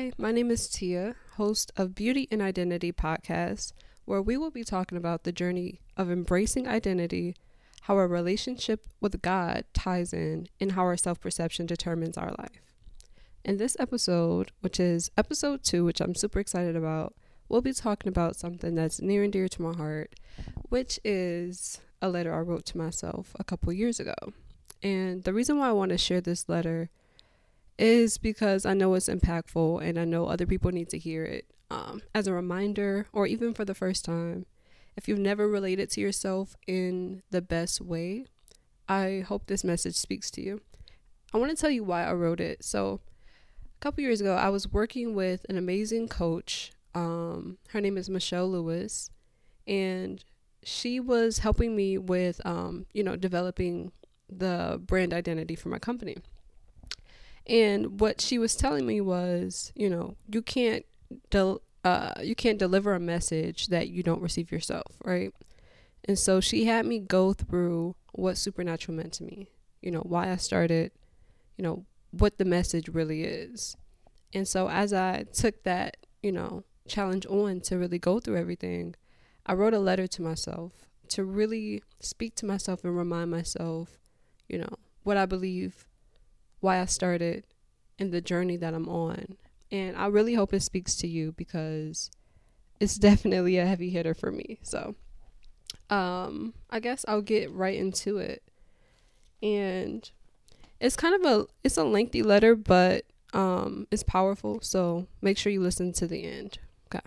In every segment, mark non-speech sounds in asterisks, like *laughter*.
Hi, my name is Tia, host of Beauty and Identity podcast, where we will be talking about the journey of embracing identity, how our relationship with God ties in, and how our self perception determines our life. In this episode, which is episode two, which I'm super excited about, we'll be talking about something that's near and dear to my heart, which is a letter I wrote to myself a couple years ago. And the reason why I want to share this letter is because I know it's impactful and I know other people need to hear it um, as a reminder or even for the first time. If you've never related to yourself in the best way, I hope this message speaks to you. I want to tell you why I wrote it. So, a couple years ago, I was working with an amazing coach. Um, her name is Michelle Lewis, and she was helping me with, um, you know, developing the brand identity for my company. And what she was telling me was, you know, you can't del- uh, you can't deliver a message that you don't receive yourself, right? And so she had me go through what supernatural meant to me, you know, why I started, you know, what the message really is. And so as I took that, you know, challenge on to really go through everything, I wrote a letter to myself to really speak to myself and remind myself, you know, what I believe why I started and the journey that I'm on. And I really hope it speaks to you because it's *laughs* definitely a heavy hitter for me. So, um, I guess I'll get right into it. And it's kind of a it's a lengthy letter, but um, it's powerful. So make sure you listen to the end. Okay.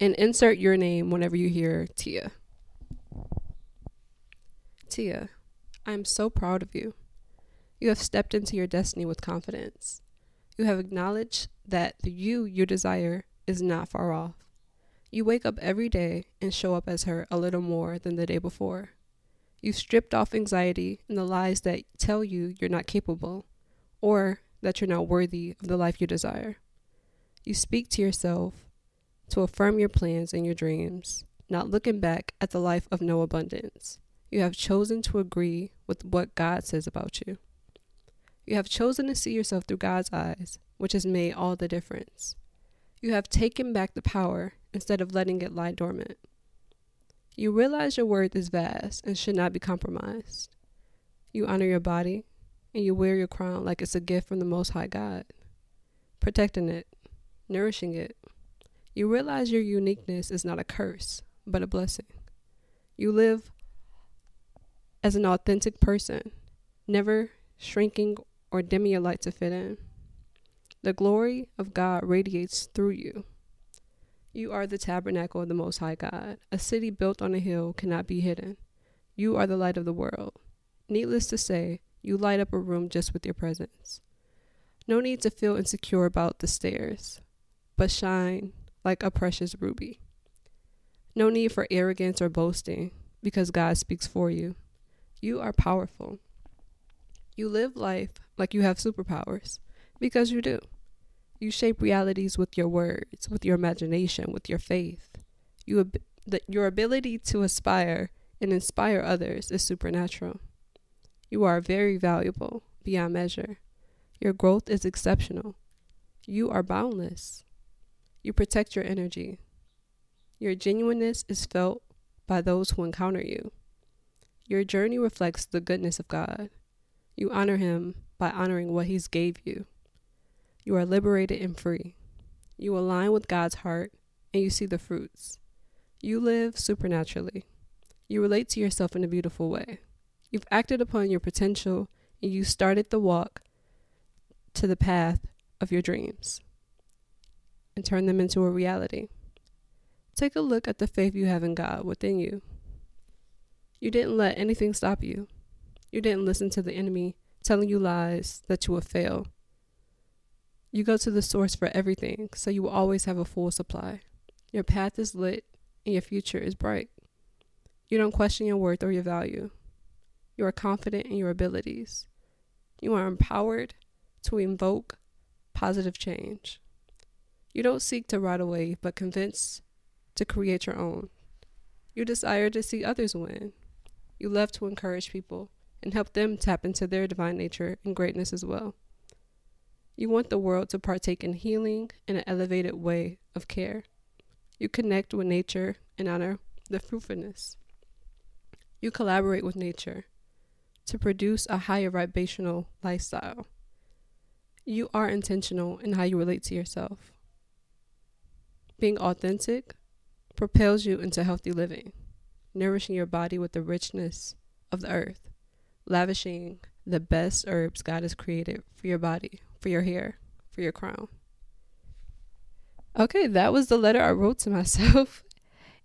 And insert your name whenever you hear Tia. Tia, I am so proud of you. You have stepped into your destiny with confidence. You have acknowledged that the you you desire is not far off. You wake up every day and show up as her a little more than the day before. You've stripped off anxiety and the lies that tell you you're not capable or that you're not worthy of the life you desire. You speak to yourself to affirm your plans and your dreams, not looking back at the life of no abundance. You have chosen to agree with what God says about you. You have chosen to see yourself through God's eyes, which has made all the difference. You have taken back the power instead of letting it lie dormant. You realize your worth is vast and should not be compromised. You honor your body and you wear your crown like it's a gift from the Most High God, protecting it, nourishing it. You realize your uniqueness is not a curse, but a blessing. You live as an authentic person, never shrinking or dim your light to fit in. The glory of God radiates through you. You are the tabernacle of the Most High God. A city built on a hill cannot be hidden. You are the light of the world. Needless to say, you light up a room just with your presence. No need to feel insecure about the stares, but shine like a precious ruby. No need for arrogance or boasting, because God speaks for you. You are powerful. You live life like you have superpowers because you do. You shape realities with your words, with your imagination, with your faith. You ab- the, your ability to aspire and inspire others is supernatural. You are very valuable beyond measure. Your growth is exceptional. You are boundless. You protect your energy. Your genuineness is felt by those who encounter you. Your journey reflects the goodness of God. You honor him by honoring what he's gave you. You are liberated and free. You align with God's heart and you see the fruits. You live supernaturally. You relate to yourself in a beautiful way. You've acted upon your potential and you started the walk to the path of your dreams and turn them into a reality. Take a look at the faith you have in God within you. You didn't let anything stop you. You didn't listen to the enemy telling you lies that you will fail. You go to the source for everything, so you will always have a full supply. Your path is lit and your future is bright. You don't question your worth or your value. You are confident in your abilities. You are empowered to invoke positive change. You don't seek to ride away, but convince to create your own. You desire to see others win. You love to encourage people and help them tap into their divine nature and greatness as well. You want the world to partake in healing in an elevated way of care. You connect with nature and honor the fruitfulness. You collaborate with nature to produce a higher vibrational lifestyle. You are intentional in how you relate to yourself. Being authentic propels you into healthy living, nourishing your body with the richness of the earth, lavishing the best herbs God has created for your body, for your hair, for your crown. Okay, that was the letter I wrote to *laughs* myself.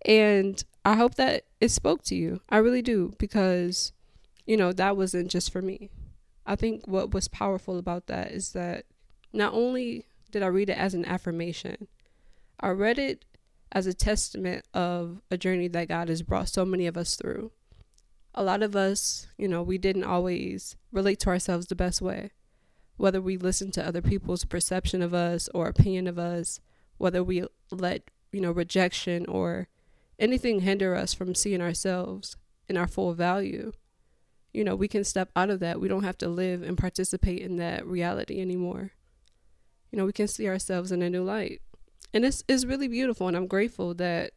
And I hope that it spoke to you. I really do, because, you know, that wasn't just for me. I think what was powerful about that is that not only did I read it as an affirmation, I read it as a testament of a journey that God has brought so many of us through. A lot of us, you know, we didn't always relate to ourselves the best way. Whether we listened to other people's perception of us or opinion of us, whether we let, you know, rejection or anything hinder us from seeing ourselves in our full value, you know, we can step out of that. We don't have to live and participate in that reality anymore. You know, we can see ourselves in a new light. And it's, it's really beautiful. And I'm grateful that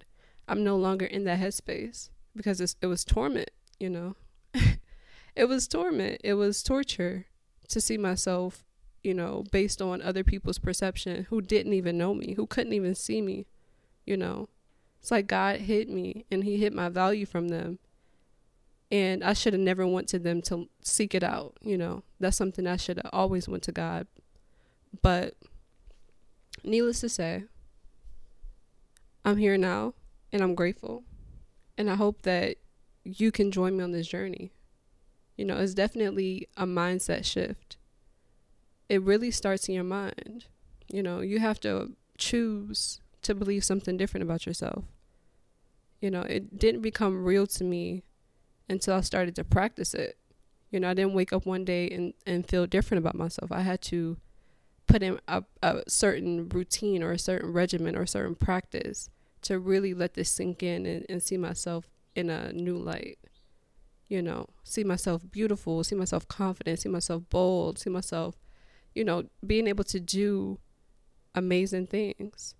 I'm no longer in that headspace because it was torment, you know. *laughs* it was torment. It was torture to see myself, you know, based on other people's perception who didn't even know me, who couldn't even see me, you know. It's like God hit me and he hit my value from them. And I should have never went to them to seek it out, you know. That's something I should have always went to God. But needless to say, I'm here now and I'm grateful. And I hope that you can join me on this journey. You know, it's definitely a mindset shift. It really starts in your mind. You know, you have to choose to believe something different about yourself. You know, it didn't become real to me until I started to practice it. You know, I didn't wake up one day and, and feel different about myself. I had to put in a, a certain routine or a certain regimen or a certain practice to really let this sink in and, and see myself in a new light. You know, see myself beautiful, see myself confident, see myself bold, see myself, you know, being able to do amazing things.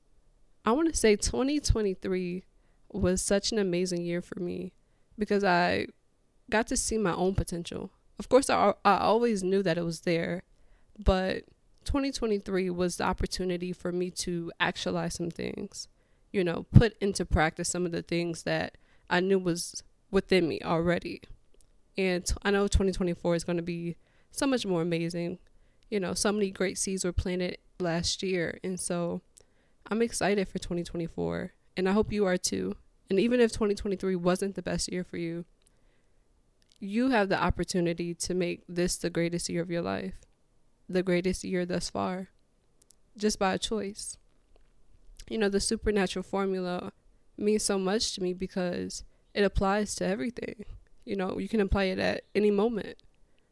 I want to say 2023 was such an amazing year for me because I got to see my own potential. Of course, I, I always knew that it was there, but 2023 was the opportunity for me to actualize some things, you know, put into practice some of the things that I knew was within me already. And I know 2024 is going to be so much more amazing. You know, so many great seeds were planted last year. And so I'm excited for 2024, and I hope you are too. And even if 2023 wasn't the best year for you, you have the opportunity to make this the greatest year of your life, the greatest year thus far, just by a choice. You know, the supernatural formula means so much to me because it applies to everything. You know, you can apply it at any moment.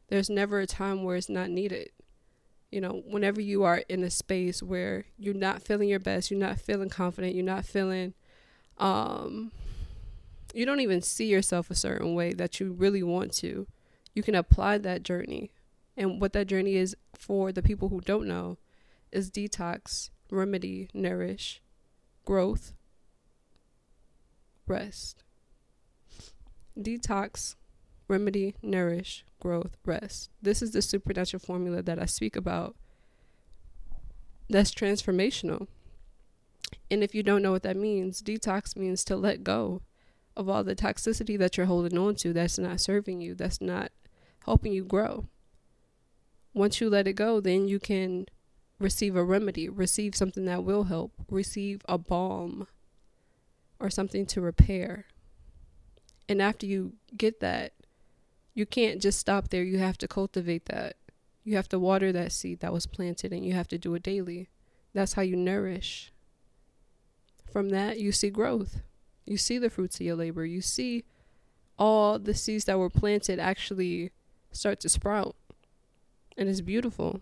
There's never a time where it's not needed you know, whenever you are in a space where you're not feeling your best, you're not feeling confident, you're not feeling, um, you don't even see yourself a certain way that you really want to, you can apply that journey. And what that journey is for the people who don't know is detox, remedy, nourish, growth, rest. Detox, remedy, nourish, growth, rest. This is the supernatural formula that I speak about that's transformational. And if you don't know what that means, detox means to let go of all the toxicity that you're holding on to that's not serving you, that's not helping you grow. Once you let it go, then you can receive a remedy, receive something that will help, receive a balm or something to repair. And after you get that, you can't just stop there. You have to cultivate that. You have to water that seed that was planted and you have to do it daily. That's how you nourish. From that, you see growth. You see the fruits of your labor. You see all the seeds that were planted actually start to sprout. And it's beautiful.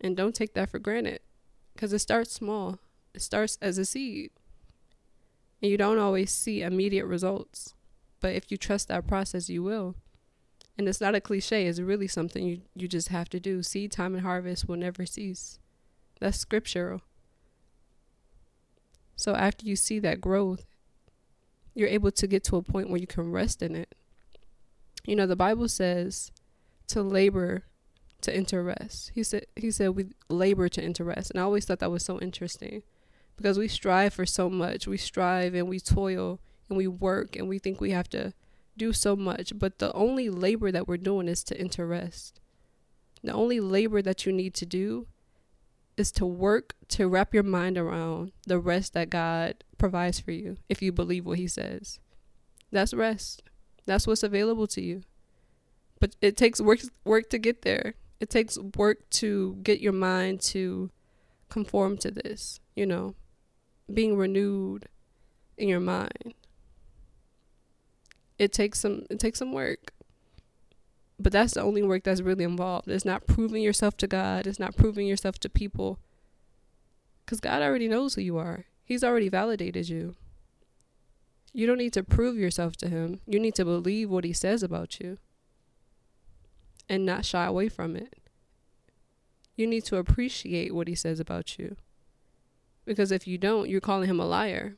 And don't take that for granted because it starts small, it starts as a seed. And you don't always see immediate results. But if you trust that process, you will. And it's not a cliche, it's really something you, you just have to do. Seed time and harvest will never cease. That's scriptural. So after you see that growth, you're able to get to a point where you can rest in it. You know, the Bible says to labor to enter rest. He said he said we labor to enter rest. And I always thought that was so interesting because we strive for so much. We strive and we toil and we work and we think we have to do so much, but the only labor that we're doing is to enter rest. The only labor that you need to do is to work to wrap your mind around the rest that God provides for you if you believe what he says. That's rest. That's what's available to you. But it takes work work to get there. It takes work to get your mind to conform to this, you know, being renewed in your mind. It takes some it takes some work. But that's the only work that's really involved. It's not proving yourself to God, it's not proving yourself to people. Cuz God already knows who you are. He's already validated you. You don't need to prove yourself to him. You need to believe what he says about you and not shy away from it. You need to appreciate what he says about you. Because if you don't, you're calling him a liar.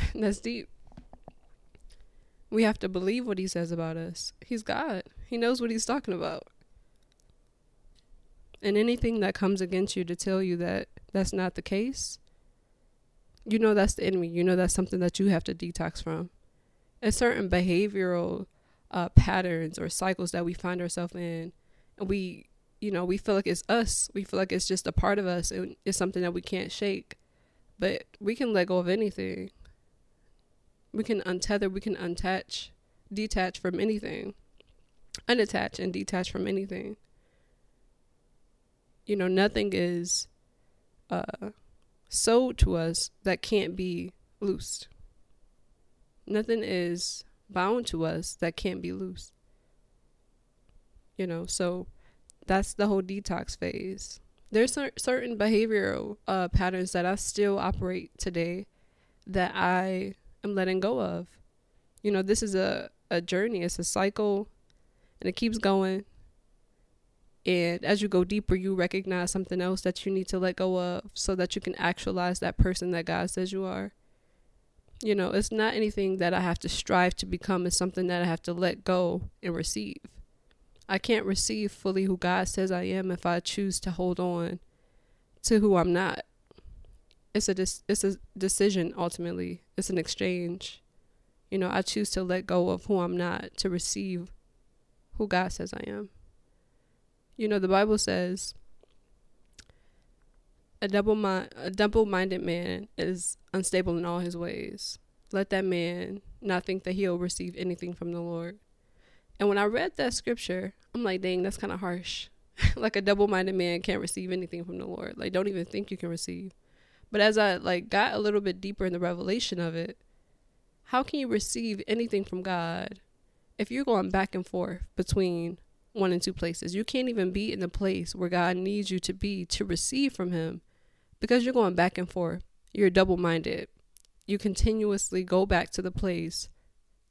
*laughs* That's deep. We have to believe what he says about us. He's God, he knows what he's talking about. And anything that comes against you to tell you that that's not the case, you know that's the enemy. You know that's something that you have to detox from. A certain behavioral uh, patterns or cycles that we find ourselves in, and we, you know, we feel like it's us. We feel like it's just a part of us, and it's something that we can't shake. But we can let go of anything. We can untether. We can untouch, detach from anything, unattach and detach from anything. You know, nothing is uh, sold to us that can't be loosed. Nothing is bound to us that can't be loosed. You know, so that's the whole detox phase. There's cer- certain behavioral uh, patterns that I still operate today that I am letting go of. You know, this is a, a journey, it's a cycle, and it keeps going. And as you go deeper, you recognize something else that you need to let go of so that you can actualize that person that God says you are. You know, it's not anything that I have to strive to become, it's something that I have to let go and receive. I can't receive fully who God says I am if I choose to hold on to who I'm not. It's a it's a decision ultimately. It's an exchange. You know, I choose to let go of who I'm not to receive who God says I am. You know, the Bible says a double mind a double minded man is unstable in all his ways. Let that man not think that he'll receive anything from the Lord. And when I read that scripture, I'm like, dang, that's kind of harsh. *laughs* like a double minded man can't receive anything from the Lord. Like, don't even think you can receive. But as I like got a little bit deeper in the revelation of it, how can you receive anything from God if you're going back and forth between one and two places. You can't even be in the place where God needs you to be to receive from Him because you're going back and forth. You're double minded. You continuously go back to the place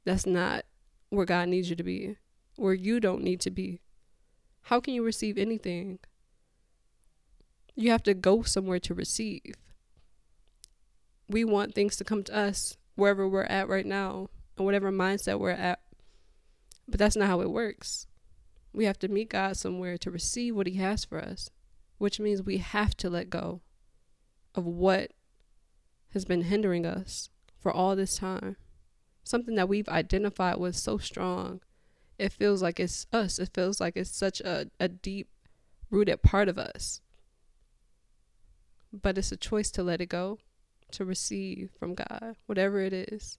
that's not where God needs you to be, where you don't need to be. How can you receive anything? You have to go somewhere to receive. We want things to come to us wherever we're at right now and whatever mindset we're at. But that's not how it works. We have to meet God somewhere to receive what He has for us, which means we have to let go of what has been hindering us for all this time. Something that we've identified with so strong. It feels like it's us. It feels like it's such a, a deep rooted part of us. But it's a choice to let it go, to receive from God, whatever it is.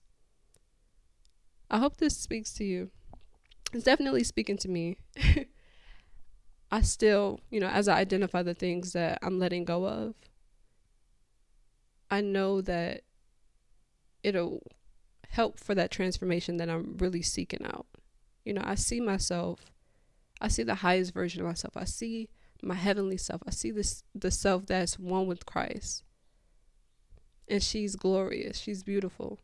I hope this speaks to you it's definitely speaking to me. *laughs* I still, you know, as I identify the things that I'm letting go of, I know that it'll help for that transformation that I'm really seeking out. You know, I see myself, I see the highest version of myself. I see my heavenly self. I see this the self that's one with Christ. And she's glorious. She's beautiful.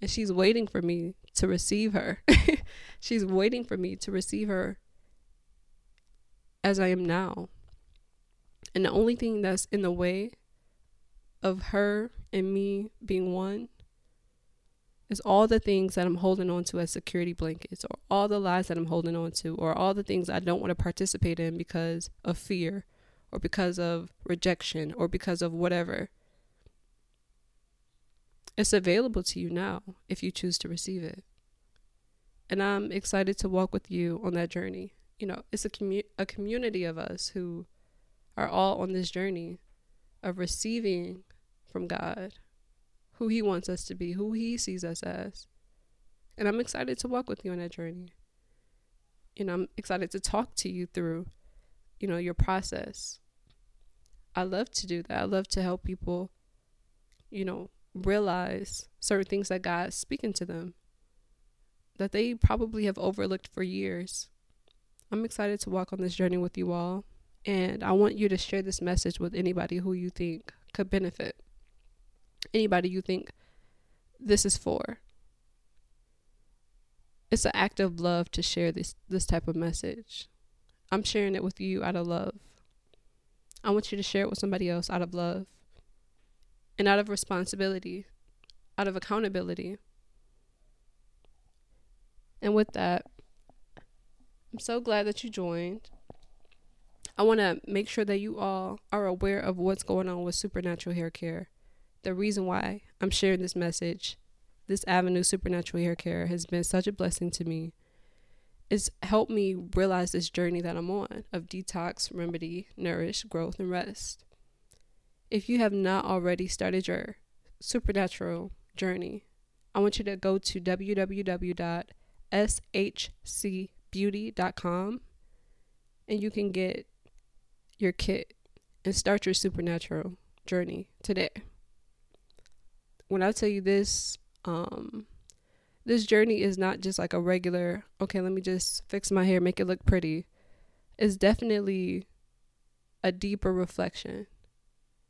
And she's waiting for me to receive her. *laughs* she's waiting for me to receive her as I am now. And the only thing that's in the way of her and me being one is all the things that I'm holding on to as security blankets, or all the lies that I'm holding on to, or all the things I don't want to participate in because of fear, or because of rejection, or because of whatever. It's available to you now if you choose to receive it. And I'm excited to walk with you on that journey. You know, it's a, commu- a community of us who are all on this journey of receiving from God who He wants us to be, who He sees us as. And I'm excited to walk with you on that journey. You know, I'm excited to talk to you through, you know, your process. I love to do that. I love to help people, you know, realize certain things that God's speaking to them that they probably have overlooked for years. I'm excited to walk on this journey with you all, and I want you to share this message with anybody who you think could benefit anybody you think this is for. It's an act of love to share this this type of message. I'm sharing it with you out of love. I want you to share it with somebody else out of love and out of responsibility, out of accountability. And with that, I'm so glad that you joined. I want to make sure that you all are aware of what's going on with supernatural hair care the reason why I'm sharing this message, this avenue supernatural hair care has been such a blessing to me. It's helped me realize this journey that I'm on of detox, remedy, nourish, growth, and rest. If you have not already started your supernatural journey, I want you to go to www.shcbeauty.com and you can get your kit and start your supernatural journey today when I tell you this, um, this journey is not just like a regular, okay, let me just fix my hair, make it look pretty. It's definitely a deeper reflection.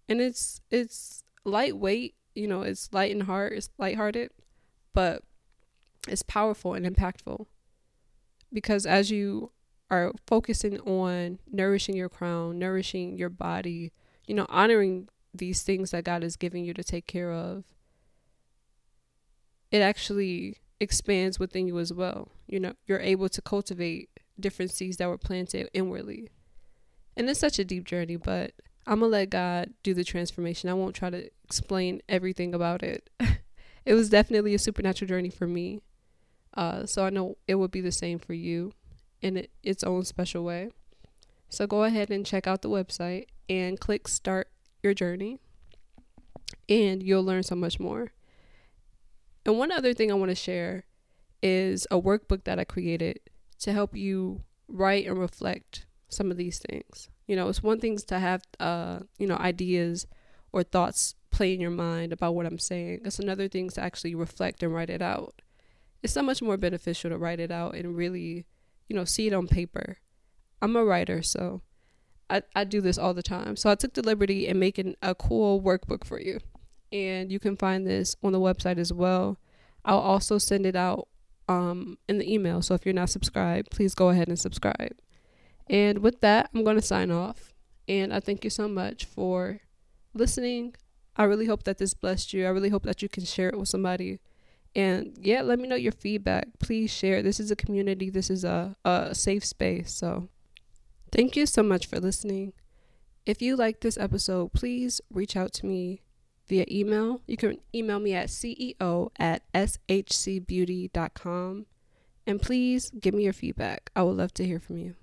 And it's it's lightweight, you know, it's light and heart, it's lighthearted, but it's powerful and impactful. Because as you are focusing on nourishing your crown, nourishing your body, you know, honoring these things that God is giving you to take care of, it actually expands within you as well. You know, you're able to cultivate different seeds that were planted inwardly. And it's such a deep journey, but I'm going to let God do the transformation. I won't try to explain everything about it. *laughs* it was definitely a supernatural journey for me. Uh, so I know it would be the same for you in it, its own special way. So go ahead and check out the website and click start your journey, and you'll learn so much more. And one other thing I want to share is a workbook that I created to help you write and reflect some of these things. You know, it's one thing to have uh, you know, ideas or thoughts play in your mind about what I'm saying. It's another thing to actually reflect and write it out. It's so much more beneficial to write it out and really, you know, see it on paper. I'm a writer, so I, I do this all the time. So I took the liberty in making a cool workbook for you and you can find this on the website as well. I'll also send it out um, in the email. So if you're not subscribed, please go ahead and subscribe. And with that, I'm going to sign off. And I thank you so much for listening. I really hope that this blessed you. I really hope that you can share it with somebody. And yeah, let me know your feedback. Please share. This is a community, this is a, a safe space. So thank you so much for listening. If you like this episode, please reach out to me via email. You can email me at ceo at shcbeauty.com. And please give me your feedback. I would love to hear from you.